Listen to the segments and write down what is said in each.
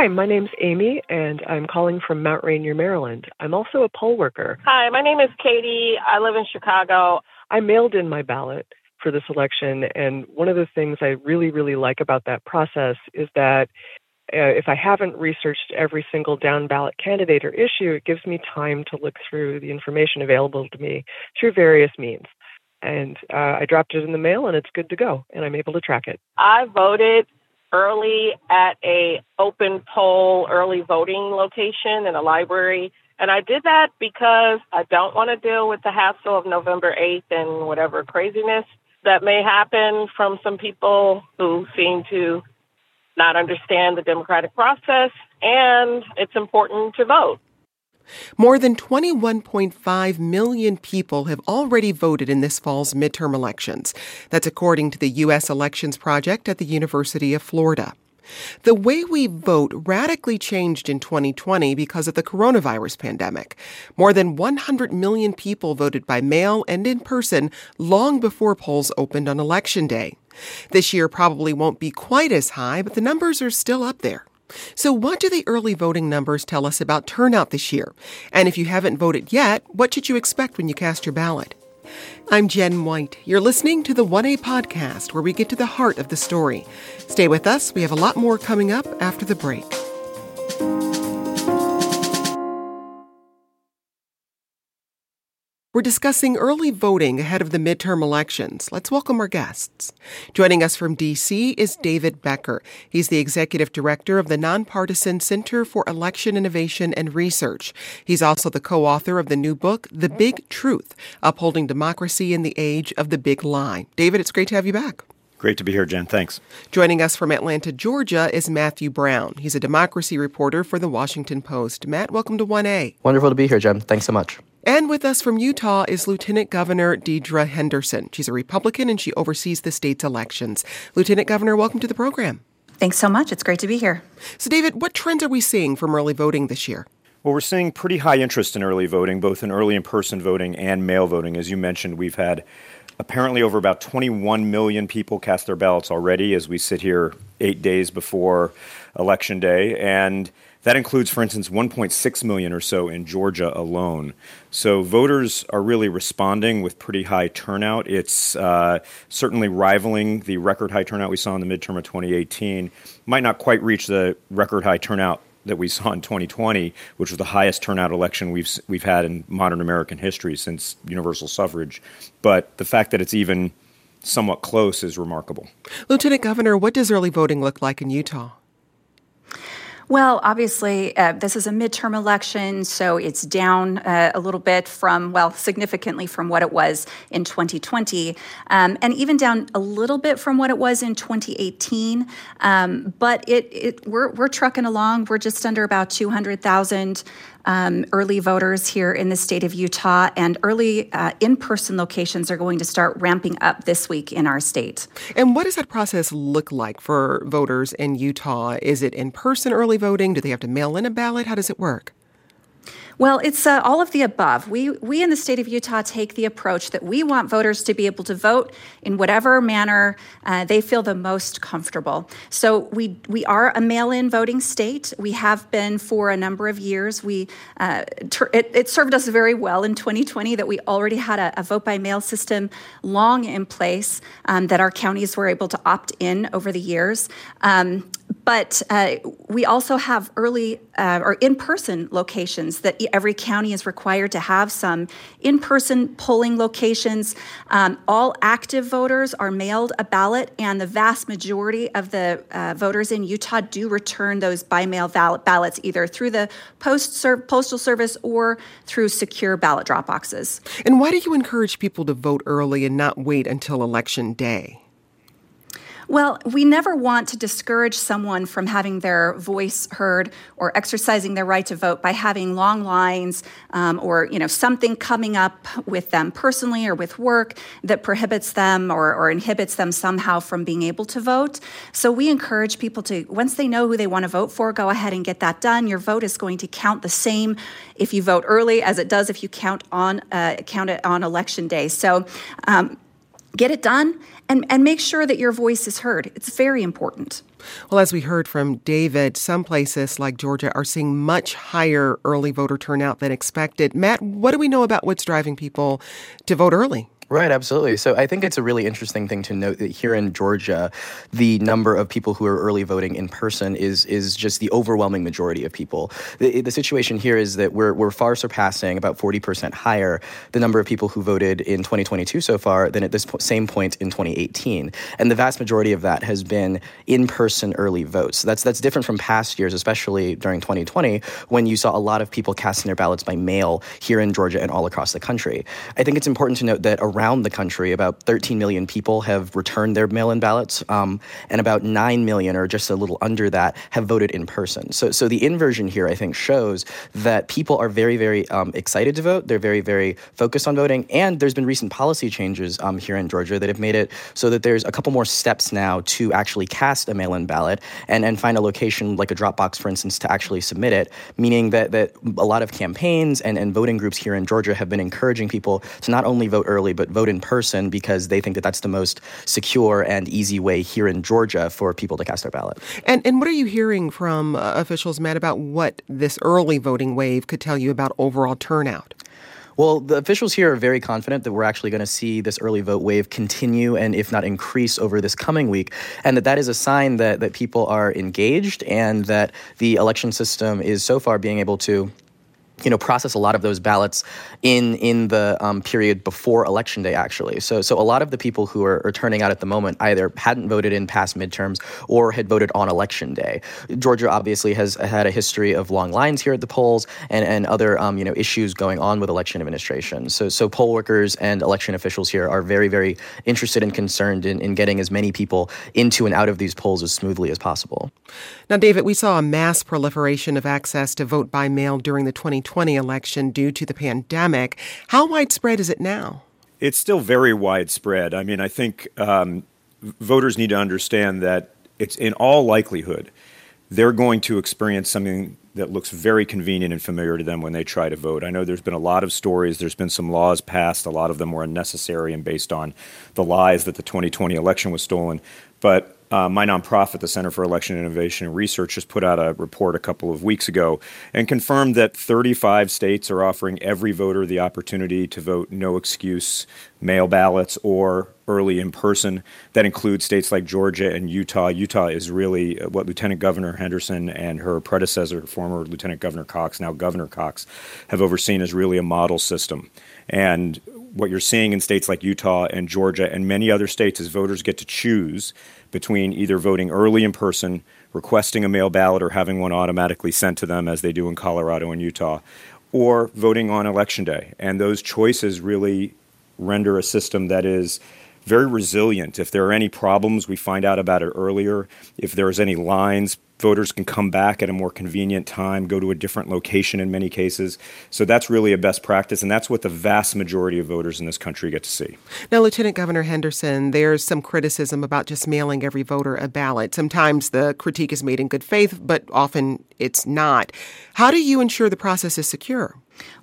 Hi, my name's Amy, and I'm calling from Mount Rainier, Maryland. I'm also a poll worker. Hi, my name is Katie. I live in Chicago. I mailed in my ballot for this election, and one of the things I really, really like about that process is that uh, if I haven't researched every single down ballot candidate or issue, it gives me time to look through the information available to me through various means. And uh, I dropped it in the mail, and it's good to go, and I'm able to track it. I voted early at a open poll early voting location in a library and I did that because I don't want to deal with the hassle of November 8th and whatever craziness that may happen from some people who seem to not understand the democratic process and it's important to vote. More than 21.5 million people have already voted in this fall's midterm elections. That's according to the U.S. Elections Project at the University of Florida. The way we vote radically changed in 2020 because of the coronavirus pandemic. More than 100 million people voted by mail and in person long before polls opened on election day. This year probably won't be quite as high, but the numbers are still up there. So, what do the early voting numbers tell us about turnout this year? And if you haven't voted yet, what should you expect when you cast your ballot? I'm Jen White. You're listening to the 1A podcast, where we get to the heart of the story. Stay with us. We have a lot more coming up after the break. We're discussing early voting ahead of the midterm elections. Let's welcome our guests. Joining us from D.C. is David Becker. He's the executive director of the Nonpartisan Center for Election Innovation and Research. He's also the co author of the new book, The Big Truth Upholding Democracy in the Age of the Big Lie. David, it's great to have you back. Great to be here, Jen. Thanks. Joining us from Atlanta, Georgia is Matthew Brown. He's a democracy reporter for the Washington Post. Matt, welcome to 1A. Wonderful to be here, Jen. Thanks so much. And with us from Utah is Lieutenant Governor Deidre Henderson. She's a Republican and she oversees the state's elections. Lieutenant Governor, welcome to the program. Thanks so much. It's great to be here. So, David, what trends are we seeing from early voting this year? Well, we're seeing pretty high interest in early voting, both in early in person voting and mail voting. As you mentioned, we've had apparently over about 21 million people cast their ballots already as we sit here eight days before Election Day. And that includes, for instance, 1.6 million or so in Georgia alone. So voters are really responding with pretty high turnout. It's uh, certainly rivaling the record high turnout we saw in the midterm of 2018. Might not quite reach the record high turnout that we saw in 2020, which was the highest turnout election we've we've had in modern American history since universal suffrage. But the fact that it's even somewhat close is remarkable. Lieutenant Governor, what does early voting look like in Utah? Well, obviously, uh, this is a midterm election, so it's down uh, a little bit from, well, significantly from what it was in 2020, um, and even down a little bit from what it was in 2018. Um, but it, it we're, we're trucking along. We're just under about 200,000 um, early voters here in the state of Utah, and early uh, in person locations are going to start ramping up this week in our state. And what does that process look like for voters in Utah? Is it in person early voting? Do they have to mail in a ballot? How does it work? Well, it's uh, all of the above. We, we in the state of Utah take the approach that we want voters to be able to vote in whatever manner uh, they feel the most comfortable. So we, we are a mail in voting state. We have been for a number of years. We, uh, ter- it, it, served us very well in 2020 that we already had a, a vote by mail system long in place um, that our counties were able to opt in over the years. Um, but uh, we also have early uh, or in person locations that every county is required to have some in person polling locations. Um, all active voters are mailed a ballot, and the vast majority of the uh, voters in Utah do return those by mail ballots either through the post ser- postal service or through secure ballot drop boxes. And why do you encourage people to vote early and not wait until election day? Well, we never want to discourage someone from having their voice heard or exercising their right to vote by having long lines um, or you know something coming up with them personally or with work that prohibits them or, or inhibits them somehow from being able to vote. So we encourage people to once they know who they want to vote for, go ahead and get that done. Your vote is going to count the same if you vote early as it does if you count on uh, count it on election day. So. Um, get it done and, and make sure that your voice is heard. It's very important. Well, as we heard from David, some places like Georgia are seeing much higher early voter turnout than expected. Matt, what do we know about what's driving people to vote early? Right, absolutely. So I think it's a really interesting thing to note that here in Georgia, the number of people who are early voting in person is is just the overwhelming majority of people. The, the situation here is that we're we're far surpassing about 40% higher the number of people who voted in 2022 so far than at this po- same point in 2018. And the vast majority of that has been in-person early votes. That's that's different from past years, especially during 2020 when you saw a lot of people casting their ballots by mail here in Georgia and all across the country. I think it's important to note that around the country, about 13 million people have returned their mail in ballots, um, and about 9 million, or just a little under that, have voted in person. So, so the inversion here, I think, shows that people are very, very um, excited to vote. They're very, very focused on voting. And there's been recent policy changes um, here in Georgia that have made it so that there's a couple more steps now to actually cast a mail in ballot and, and find a location like a Dropbox, for instance, to actually submit it, meaning that, that a lot of campaigns and, and voting groups here in Georgia have been encouraging people to not only vote early, but vote in person because they think that that's the most secure and easy way here in Georgia for people to cast their ballot. And and what are you hearing from uh, officials, Matt, about what this early voting wave could tell you about overall turnout? Well, the officials here are very confident that we're actually going to see this early vote wave continue and, if not increase, over this coming week, and that that is a sign that, that people are engaged and that the election system is so far being able to you know, process a lot of those ballots in in the um, period before election day. Actually, so so a lot of the people who are, are, turning out at the moment either hadn't voted in past midterms or had voted on election day. Georgia obviously has had a history of long lines here at the polls and and other um, you know issues going on with election administration. So so poll workers and election officials here are very very interested and concerned in, in getting as many people into and out of these polls as smoothly as possible. Now, David, we saw a mass proliferation of access to vote by mail during the 2020 2020 election due to the pandemic. How widespread is it now? It's still very widespread. I mean, I think um, voters need to understand that it's in all likelihood they're going to experience something that looks very convenient and familiar to them when they try to vote. I know there's been a lot of stories, there's been some laws passed, a lot of them were unnecessary and based on the lies that the 2020 election was stolen. But uh, my nonprofit, the Center for Election Innovation and Research, just put out a report a couple of weeks ago and confirmed that 35 states are offering every voter the opportunity to vote no excuse mail ballots or early in person. That includes states like Georgia and Utah. Utah is really uh, what Lieutenant Governor Henderson and her predecessor, former Lieutenant Governor Cox, now Governor Cox, have overseen as really a model system. And what you're seeing in states like Utah and Georgia and many other states is voters get to choose between either voting early in person, requesting a mail ballot, or having one automatically sent to them, as they do in Colorado and Utah, or voting on election day. And those choices really render a system that is very resilient. If there are any problems, we find out about it earlier. If there's any lines, voters can come back at a more convenient time, go to a different location in many cases. So that's really a best practice, and that's what the vast majority of voters in this country get to see. Now, Lieutenant Governor Henderson, there's some criticism about just mailing every voter a ballot. Sometimes the critique is made in good faith, but often it's not. How do you ensure the process is secure?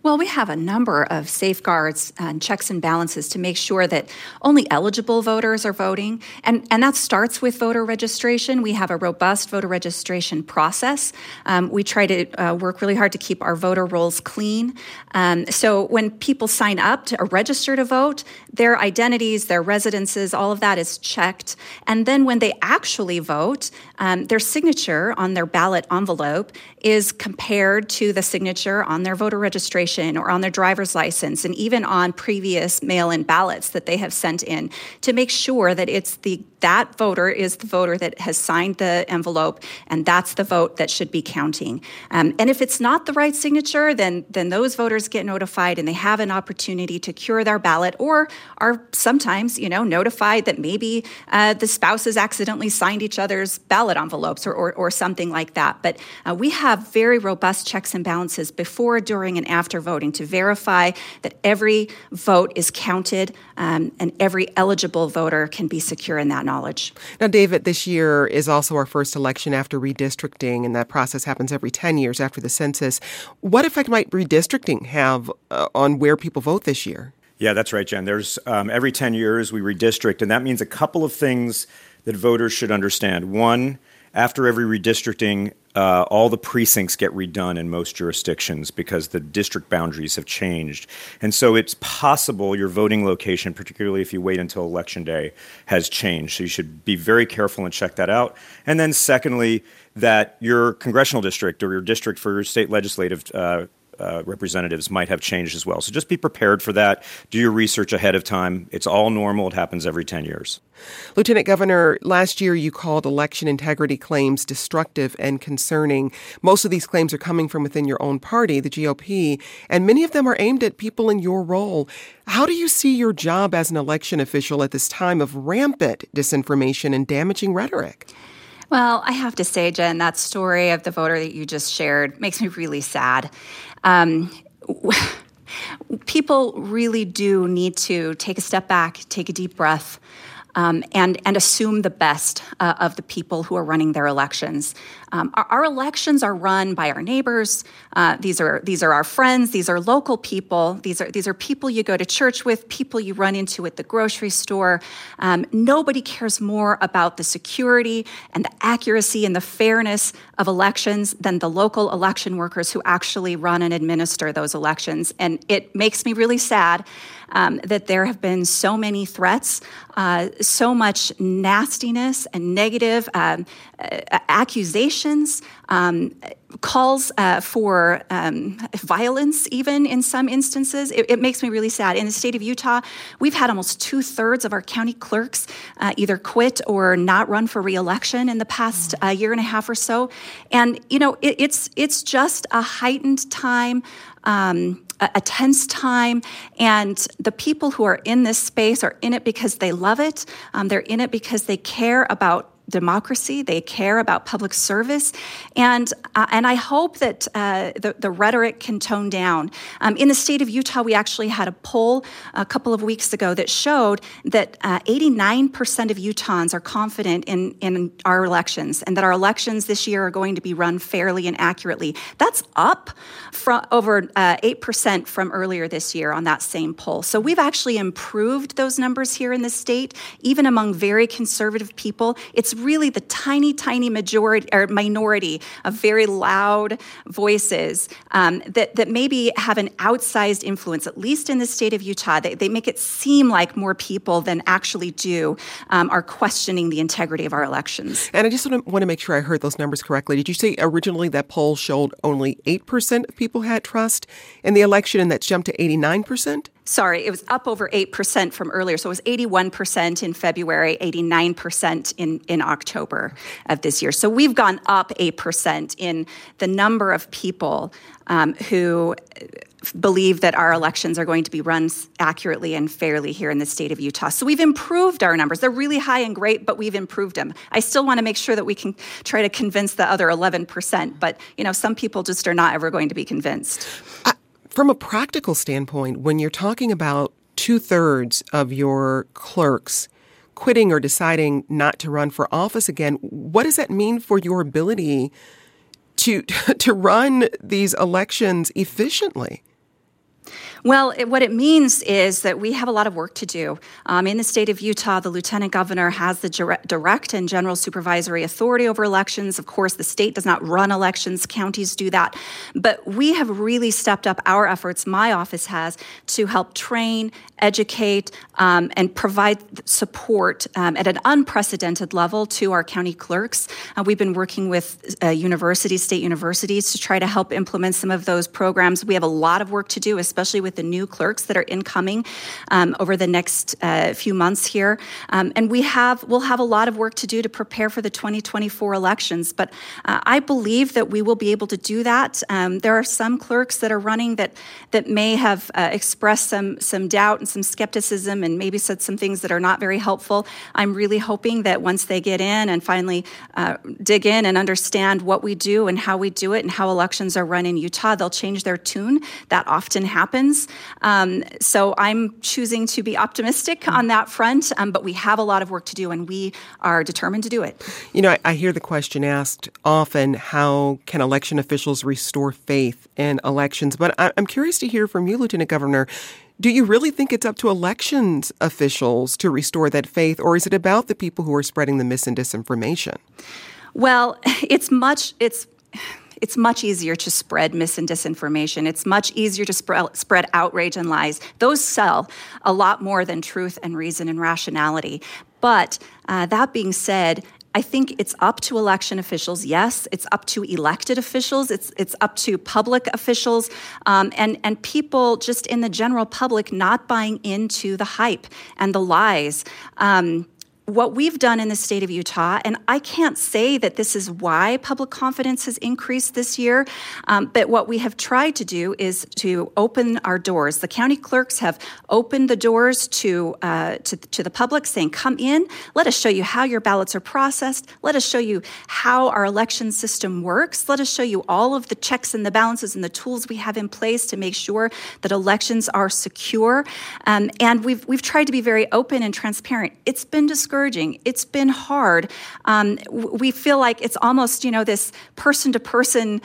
Well, we have a number of safeguards and checks and balances to make sure that only eligible voters are voting. And, and that starts with voter registration. We have a robust voter registration process. Um, we try to uh, work really hard to keep our voter rolls clean. Um, so when people sign up to register to vote, their identities, their residences, all of that is checked. And then when they actually vote, um, their signature on their ballot envelope is compared to the signature on their voter registration or on their driver's license and even on previous mail-in ballots that they have sent in to make sure that it's the that voter is the voter that has signed the envelope and that's the vote that should be counting um, and if it's not the right signature then then those voters get notified and they have an opportunity to cure their ballot or are sometimes you know notified that maybe uh, the spouses accidentally signed each other's ballot envelopes or, or, or something like that but uh, we have very robust checks and balances before, during, and after voting to verify that every vote is counted um, and every eligible voter can be secure in that knowledge. Now, David, this year is also our first election after redistricting, and that process happens every 10 years after the census. What effect might redistricting have uh, on where people vote this year? Yeah, that's right, Jen. There's um, every 10 years we redistrict, and that means a couple of things that voters should understand. One, after every redistricting, uh, all the precincts get redone in most jurisdictions because the district boundaries have changed. And so it's possible your voting location, particularly if you wait until election day, has changed. So you should be very careful and check that out. And then, secondly, that your congressional district or your district for your state legislative uh, uh, representatives might have changed as well. So just be prepared for that. Do your research ahead of time. It's all normal. It happens every 10 years. Lieutenant Governor, last year you called election integrity claims destructive and concerning. Most of these claims are coming from within your own party, the GOP, and many of them are aimed at people in your role. How do you see your job as an election official at this time of rampant disinformation and damaging rhetoric? Well, I have to say, Jen, that story of the voter that you just shared makes me really sad. Um, people really do need to take a step back, take a deep breath, um, and, and assume the best uh, of the people who are running their elections. Um, our, our, elections are run by our neighbors. Uh, these are these are our friends. These are local people. These are these are people you go to church with, people you run into at the grocery store. Um, nobody cares more about the security and the accuracy and the fairness of elections than the local election workers who actually run and administer those elections. And it makes me really sad um, that there have been so many threats, uh, so much nastiness and negative um, uh, accusations, um, calls uh, for um, violence, even in some instances. It, it, makes me really sad. In the state of Utah, we've had almost two thirds of our county clerks uh, either quit or not run for reelection in the past uh, year and a half or so. And you know, it, it's it's just a heightened time. Um, a, tense time. And the people who are in this space are in it because they love it. Um, they're in it because they care about democracy. They care about public service, and uh, and I hope that uh, the the rhetoric can tone down. Um, in the state of Utah, we actually had a poll a couple of weeks ago that showed that 89% uh, of Utahns are confident in in our elections, and that our elections this year are going to be run fairly and accurately. That's up from over 8% uh, from earlier this year on that same poll. So we've actually improved those numbers here in the state, even among very conservative people. It's really the tiny, tiny majority or minority of very loud voices um, that, that maybe have an outsized influence, at least in the state of Utah. They, they make it seem like more people than actually do um, are questioning the integrity of our elections. And I just want to, want to make sure I heard those numbers correctly. Did you say originally that poll showed only 8% of people had trust in the election and that's jumped to 89%? Sorry, it was up over 8% from earlier. So it was 81% in February, 89% in, in October of this year. So we've gone up 8% in the number of people um, who believe that our elections are going to be run accurately and fairly here in the state of Utah. So we've improved our numbers. They're really high and great, but we've improved them. I still want to make sure that we can try to convince the other 11%, but you know, some people just are not ever going to be convinced. I- from a practical standpoint, when you're talking about two thirds of your clerks quitting or deciding not to run for office again, what does that mean for your ability to to run these elections efficiently? Well, it, what it means is that we have a lot of work to do. Um, in the state of Utah, the lieutenant governor has the direct and general supervisory authority over elections. Of course, the state does not run elections, counties do that. But we have really stepped up our efforts, my office has, to help train, educate, um, and provide support um, at an unprecedented level to our county clerks. Uh, we've been working with uh, universities, state universities, to try to help implement some of those programs. We have a lot of work to do, especially with the new clerks that are incoming um, over the next uh, few months here. Um, and we have we'll have a lot of work to do to prepare for the 2024 elections. But uh, I believe that we will be able to do that. Um, there are some clerks that are running that that may have uh, expressed some some doubt and some skepticism and maybe said some things that are not very helpful. I'm really hoping that once they get in and finally uh, dig in and understand what we do and how we do it and how elections are run in Utah, they'll change their tune. That often happens. Um, so I'm choosing to be optimistic on that front, um, but we have a lot of work to do and we are determined to do it. You know, I, I hear the question asked often how can election officials restore faith in elections? But I, I'm curious to hear from you, Lieutenant Governor. Do you really think it's up to elections officials to restore that faith, or is it about the people who are spreading the mis and disinformation? Well, it's much it's it's much easier to spread mis and disinformation. It's much easier to spread, spread outrage and lies. Those sell a lot more than truth and reason and rationality. But uh, that being said, I think it's up to election officials. Yes, it's up to elected officials. It's it's up to public officials, um, and and people just in the general public not buying into the hype and the lies. Um, what we've done in the state of Utah, and I can't say that this is why public confidence has increased this year, um, but what we have tried to do is to open our doors. The county clerks have opened the doors to, uh, to, to the public, saying, Come in, let us show you how your ballots are processed, let us show you how our election system works, let us show you all of the checks and the balances and the tools we have in place to make sure that elections are secure. Um, and we've, we've tried to be very open and transparent. It's been discouraging discouraging. It's been hard. Um, we feel like it's almost, you know, this person to person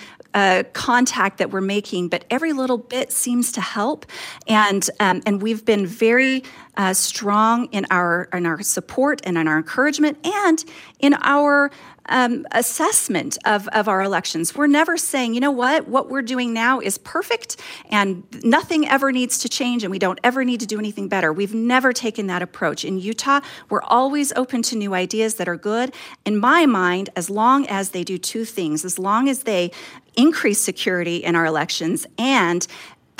contact that we're making, but every little bit seems to help. And um, and we've been very uh, strong in our in our support and in our encouragement and in our um, assessment of, of our elections. We're never saying, you know what, what we're doing now is perfect and nothing ever needs to change and we don't ever need to do anything better. We've never taken that approach. In Utah, we're always open to new ideas that are good. In my mind, as long as they do two things, as long as they increase security in our elections and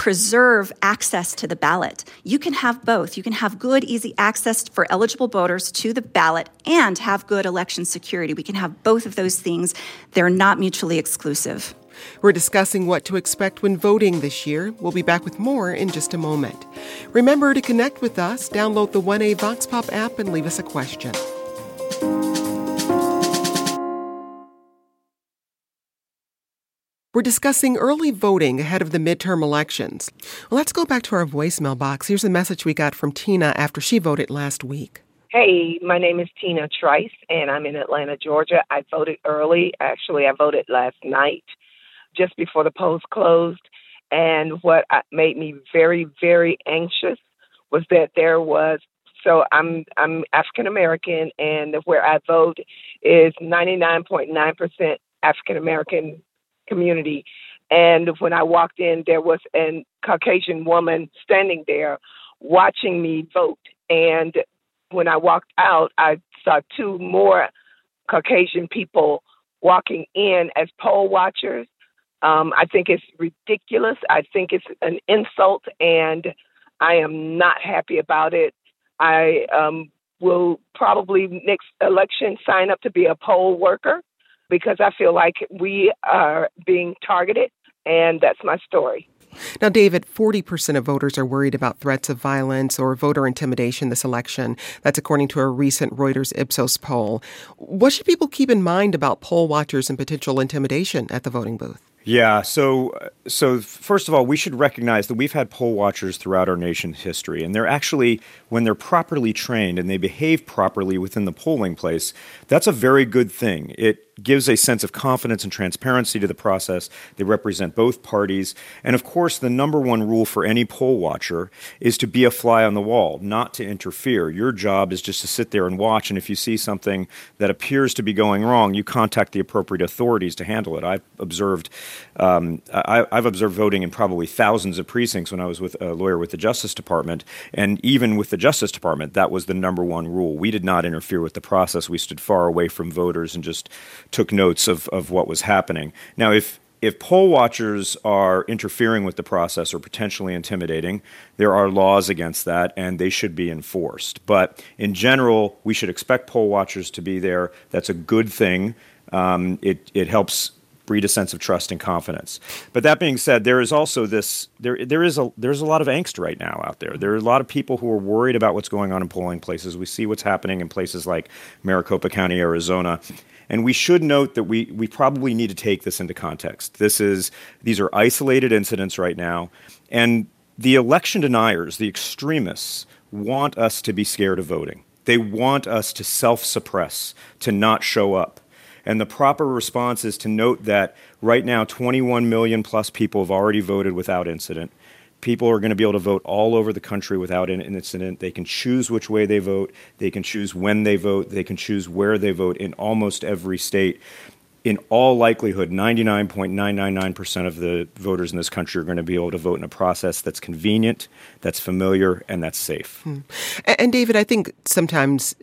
preserve access to the ballot. You can have both. You can have good, easy access for eligible voters to the ballot and have good election security. We can have both of those things. They're not mutually exclusive. We're discussing what to expect when voting this year. We'll be back with more in just a moment. Remember to connect with us, download the 1A Vox Pop app, and leave us a question. We're discussing early voting ahead of the midterm elections. Well, let's go back to our voicemail box. Here's a message we got from Tina after she voted last week. Hey, my name is Tina Trice, and I'm in Atlanta, Georgia. I voted early. Actually, I voted last night, just before the polls closed. And what made me very, very anxious was that there was. So I'm I'm African American, and where I vote is 99.9% African American community. And when I walked in, there was a Caucasian woman standing there watching me vote. And when I walked out, I saw two more Caucasian people walking in as poll watchers. Um, I think it's ridiculous. I think it's an insult, and I am not happy about it. I um, will probably next election sign up to be a poll worker because I feel like we are being targeted, and that's my story. Now, David, 40% of voters are worried about threats of violence or voter intimidation this election. That's according to a recent Reuters Ipsos poll. What should people keep in mind about poll watchers and potential intimidation at the voting booth? Yeah. So, so first of all, we should recognize that we've had poll watchers throughout our nation's history, and they're actually, when they're properly trained and they behave properly within the polling place, that's a very good thing. It gives a sense of confidence and transparency to the process. They represent both parties. And of course, the number one rule for any poll watcher is to be a fly on the wall, not to interfere. Your job is just to sit there and watch. And if you see something that appears to be going wrong, you contact the appropriate authorities to handle it. I've observed, um, I, have observed voting in probably thousands of precincts when I was with a lawyer with the Justice Department. And even with the Justice Department, that was the number one rule. We did not interfere with the process. We stood far away from voters and just took notes of, of what was happening. Now, if if poll watchers are interfering with the process or potentially intimidating, there are laws against that and they should be enforced. But in general, we should expect poll watchers to be there. That's a good thing. Um, it, it helps breed a sense of trust and confidence. But that being said, there is also this there there is a there's a lot of angst right now out there. There are a lot of people who are worried about what's going on in polling places. We see what's happening in places like Maricopa County, Arizona. And we should note that we, we probably need to take this into context. This is these are isolated incidents right now, and the election deniers, the extremists, want us to be scared of voting. They want us to self-suppress, to not show up. And the proper response is to note that right now 21 million plus people have already voted without incident. People are going to be able to vote all over the country without an incident. They can choose which way they vote. They can choose when they vote. They can choose where they vote in almost every state. In all likelihood, 99.999% of the voters in this country are going to be able to vote in a process that's convenient, that's familiar, and that's safe. Hmm. And, David, I think sometimes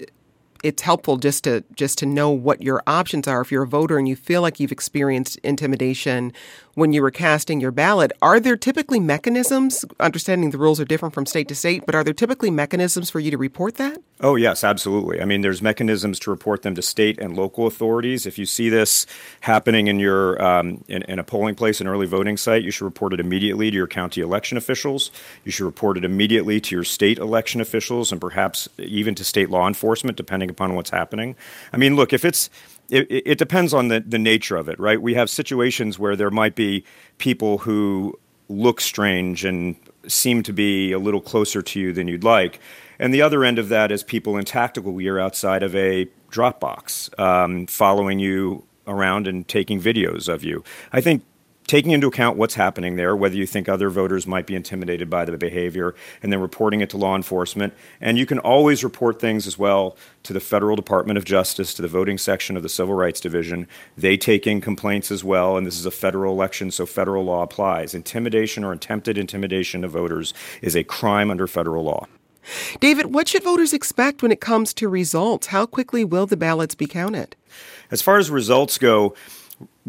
it's helpful just to just to know what your options are if you're a voter and you feel like you've experienced intimidation when you were casting your ballot. Are there typically mechanisms, understanding the rules are different from state to state, but are there typically mechanisms for you to report that? Oh, yes, absolutely. I mean, there's mechanisms to report them to state and local authorities. If you see this happening in your um, in, in, a polling place, an early voting site, you should report it immediately to your county election officials. You should report it immediately to your state election officials and perhaps even to state law enforcement, depending upon what's happening. I mean, look, if it's it, it depends on the, the nature of it, right? We have situations where there might be people who look strange and seem to be a little closer to you than you'd like. And the other end of that is people in tactical gear outside of a Dropbox um, following you around and taking videos of you. I think taking into account what's happening there, whether you think other voters might be intimidated by the behavior, and then reporting it to law enforcement. And you can always report things as well to the Federal Department of Justice, to the voting section of the Civil Rights Division. They take in complaints as well, and this is a federal election, so federal law applies. Intimidation or attempted intimidation of voters is a crime under federal law. David, what should voters expect when it comes to results? How quickly will the ballots be counted? As far as results go,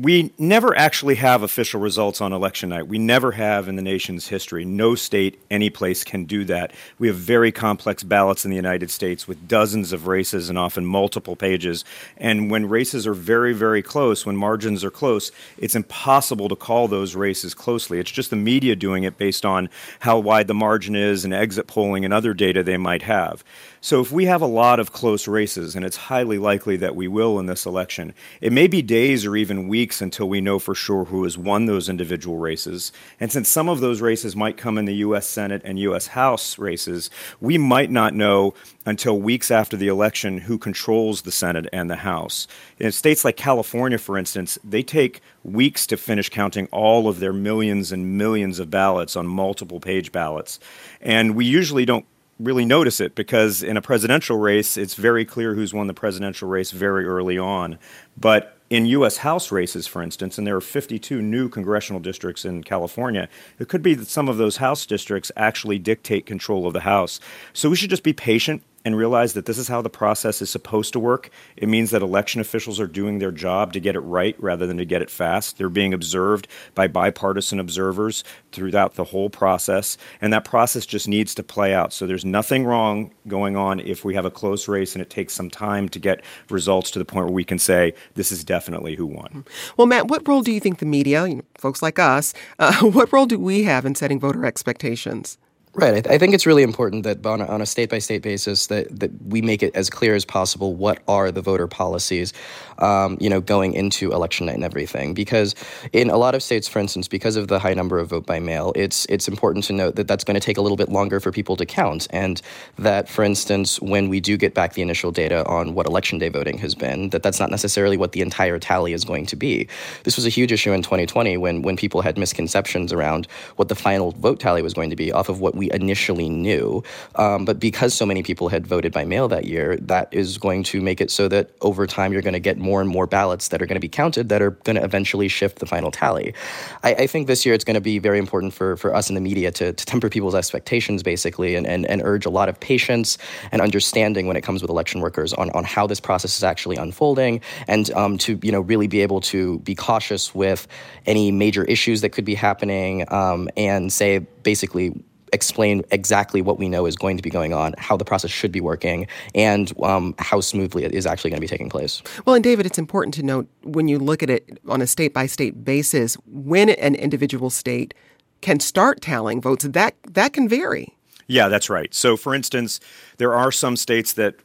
we never actually have official results on election night. We never have in the nation's history. No state, any place can do that. We have very complex ballots in the United States with dozens of races and often multiple pages. And when races are very, very close, when margins are close, it's impossible to call those races closely. It's just the media doing it based on how wide the margin is and exit polling and other data they might have. So if we have a lot of close races, and it's highly likely that we will in this election, it may be days or even weeks until we know for sure who has won those individual races. And since some of those races might come in the U.S. Senate and U.S. House races, we might not know until weeks after the election who controls the Senate and the House. In states like California, for instance, they take weeks to finish counting all of their millions and millions of ballots on multiple page ballots. And we usually don't really notice it because in a presidential race, it's very clear who's won the presidential race very early on. But in U.S. House races, for instance, and there are 52 new congressional districts in California, it could be that some of those House districts actually dictate control of the House. So we should just be patient and realize that this is how the process is supposed to work. It means that election officials are doing their job to get it right rather than to get it fast. They're being observed by bipartisan observers throughout the whole process, and that process just needs to play out. So there's nothing wrong going on if we have a close race and it takes some time to get results to the point where we can say this is definitely who won. Well, Matt, what role do you think the media, you know, folks like us, uh, what role do we have in setting voter expectations? Right. I, th- I, think it's really important that on a, on a state-by-state basis that, that we make it as clear as possible what are the voter policies, um, you know, going into election night and everything. Because in a lot of states, for instance, because of the high number of vote by mail, it's it's important to note that that's going to take a little bit longer for people to count, and that, for instance, when we do get back the initial data on what election day voting has been, that that's not necessarily what the entire tally is going to be. This was a huge issue in 2020 when when people had misconceptions around what the final vote tally was going to be off of what we initially knew. Um, but because so many people had voted by mail that year, that is going to make it so that over time you're going to get more and more ballots that are going to be counted that are going to eventually shift the final tally. I, I think this year it's going to be very important for, for us in the media to, to temper people's expectations, basically, and, and, and urge a lot of patience and understanding when it comes with election workers on, on how this process is actually unfolding and um, to you know really be able to be cautious with any major issues that could be happening um, and say basically explain exactly what we know is going to be going on, how the process should be working, and um, how smoothly it is actually going to be taking place. Well, and David, it's important to note when you look at it on a state by state basis, when an individual state can start tallying votes, that that can vary. Yeah, that's right. So, for instance, there are some states that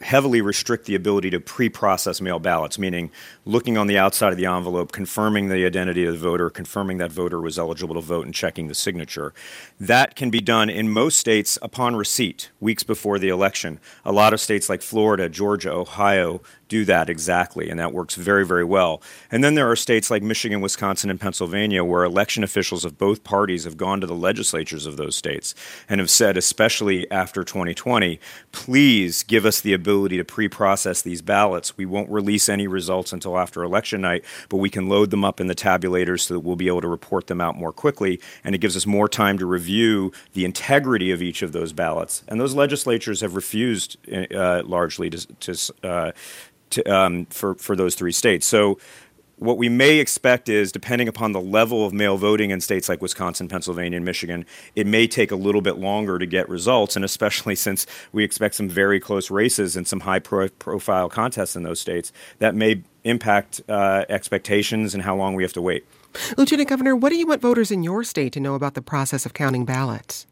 heavily restrict the ability to pre-process mail ballots, meaning looking on the outside of the envelope, confirming the identity of the voter, confirming that voter was eligible to vote, and checking the signature. That can be done in most states upon receipt, weeks before the election. A lot of states like Florida, Georgia, Ohio, do that exactly, and that works very, very well. And then there are states like Michigan, Wisconsin, and Pennsylvania where election officials of both parties have gone to the legislatures of those states and have said, especially after 2020, please give us the ability to pre process these ballots. We won't release any results until after election night, but we can load them up in the tabulators so that we'll be able to report them out more quickly. And it gives us more time to review the integrity of each of those ballots. And those legislatures have refused uh, largely to, to uh, to, um, for for those three states. So what we may expect is, depending upon the level of mail voting in states like Wisconsin, Pennsylvania, and Michigan, it may take a little bit longer to get results, and especially since we expect some very close races and some high pro- profile contests in those states, that may impact uh, expectations and how long we have to wait. Lieutenant Governor, what do you want voters in your state to know about the process of counting ballots?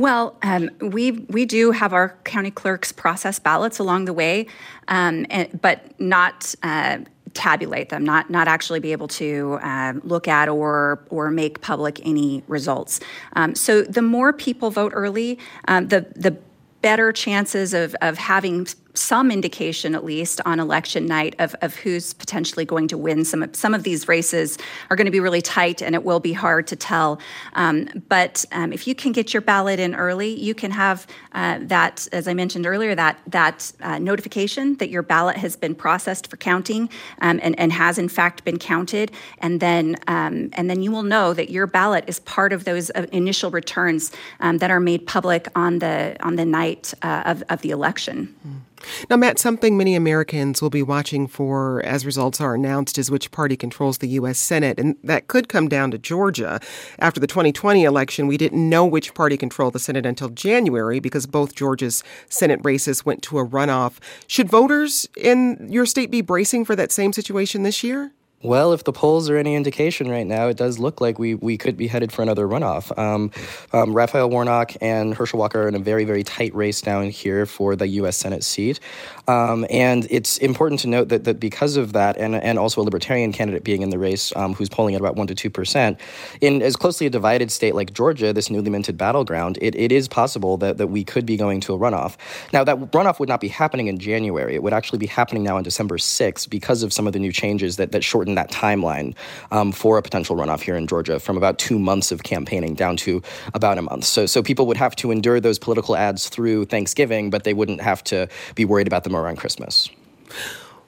Well, um, we we do have our county clerks process ballots along the way, um, and, but not. Uh, tabulate them, not not actually be able to uh, look at or or make public any results. Um, so the more people vote early, um, the the better chances of of having some indication, at least on election night, of, of who's potentially going to win. Some of, some of these races are going to be really tight and it will be hard to tell. Um, but um, if you can get your ballot in early, you can have uh, that, as I mentioned earlier, that, that uh, notification that your ballot has been processed for counting um, and, and has in fact been counted. And then, um, and then you will know that your ballot is part of those uh, initial returns um, that are made public on the, on the night uh, of, of the election. Mm. Now, Matt, something many Americans will be watching for as results are announced is which party controls the U.S. Senate. And that could come down to Georgia. After the 2020 election, we didn't know which party controlled the Senate until January because both Georgia's Senate races went to a runoff. Should voters in your state be bracing for that same situation this year? Well, if the polls are any indication right now, it does look like we, we could be headed for another runoff. Um, um, Raphael Warnock and Herschel Walker are in a very, very tight race down here for the U.S. Senate seat. Um, and it's important to note that, that because of that, and, and also a libertarian candidate being in the race um, who's polling at about 1% to 2%, in as closely a divided state like Georgia, this newly minted battleground, it, it is possible that, that we could be going to a runoff. Now, that runoff would not be happening in January. It would actually be happening now on December 6th because of some of the new changes that, that shorten that timeline um, for a potential runoff here in Georgia from about two months of campaigning down to about a month. So, so people would have to endure those political ads through Thanksgiving, but they wouldn't have to be worried about them around Christmas.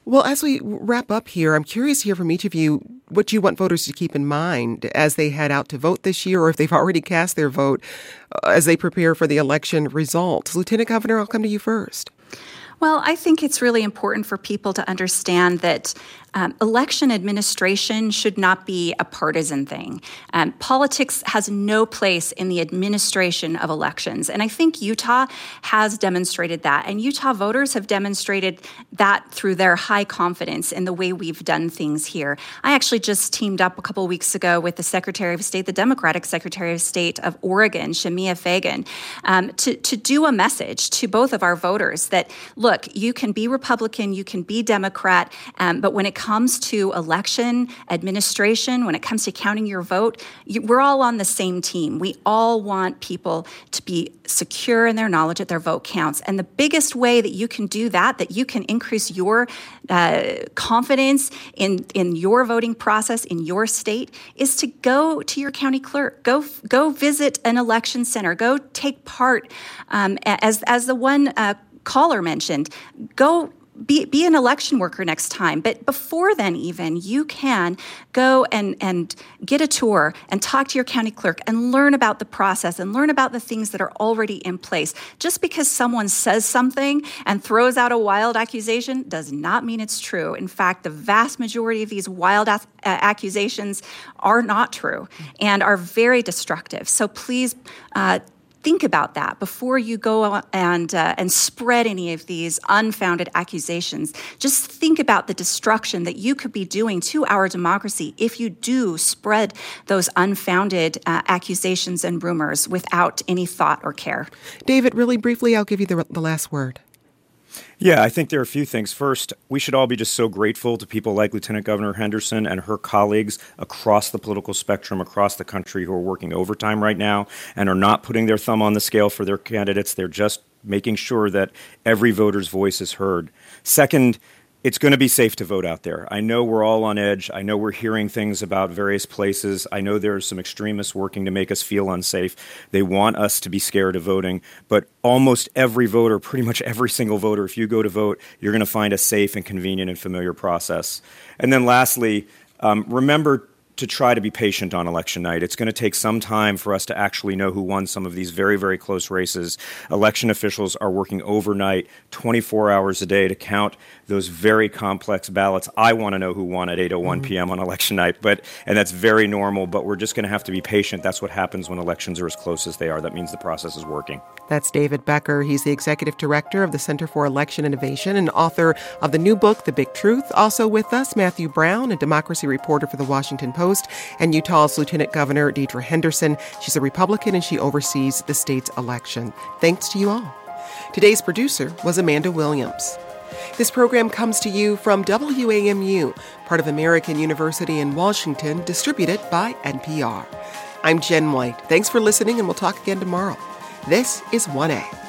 Well, as we wrap up here, I'm curious to hear from each of you what you want voters to keep in mind as they head out to vote this year, or if they've already cast their vote uh, as they prepare for the election results. Lieutenant Governor, I'll come to you first. Well, I think it's really important for people to understand that um, election administration should not be a partisan thing. Um, politics has no place in the administration of elections. And I think Utah has demonstrated that. And Utah voters have demonstrated that through their high confidence in the way we've done things here. I actually just teamed up a couple weeks ago with the Secretary of State, the Democratic Secretary of State of Oregon, Shemia Fagan, um, to, to do a message to both of our voters that, look, look, you can be Republican, you can be Democrat, um, but when it comes to election administration, when it comes to counting your vote, you, we're all on the same team. We all want people to be secure in their knowledge that their vote counts. And the biggest way that you can do that, that you can increase your uh, confidence in, in your voting process in your state, is to go to your county clerk, go go visit an election center, go take part um, as as the one. Uh, caller mentioned, go be, be an election worker next time. But before then, even, you can go and, and get a tour and talk to your county clerk and learn about the process and learn about the things that are already in place. Just because someone says something and throws out a wild accusation does not mean it's true. In fact, the vast majority of these wild uh, accusations are not true and are very destructive. So please uh, think about that before you go and uh, and spread any of these unfounded accusations. Just think about the destruction that you could be doing to our democracy if you do spread those unfounded uh, accusations and rumors without any thought or care. David, really briefly, I'll give you the, the last word. Yeah, I think there are a few things. First, we should all be just so grateful to people like Lieutenant Governor Henderson and her colleagues across the political spectrum, across the country, who are working overtime right now and are not putting their thumb on the scale for their candidates. They're just making sure that every voter's voice is heard. Second, it's going to be safe to vote out there. I know we're all on edge. I know we're hearing things about various places. I know there are some extremists working to make us feel unsafe. They want us to be scared of voting. But almost every voter, pretty much every single voter, if you go to vote, you're going to find a safe and convenient and familiar process. And then lastly, um, remember to try to be patient on election night. It's going to take some time for us to actually know who won some of these very, very close races. Election officials are working overnight, 24 hours a day, to count those very complex ballots. I want to know who won at 8:01 mm-hmm. p.m. on election night, but and that's very normal. But we're just going to have to be patient. That's what happens when elections are as close as they are. That means the process is working. That's David Becker. He's the executive director of the Center for Election Innovation and author of the new book, The Big Truth. Also with us, Matthew Brown, a democracy reporter for the Washington And Utah's Lieutenant Governor Deidre Henderson. She's a Republican and she oversees the state's election. Thanks to you all. Today's producer was Amanda Williams. This program comes to you from WAMU, part of American University in Washington, distributed by NPR. I'm Jen White. Thanks for listening, and we'll talk again tomorrow. This is 1A.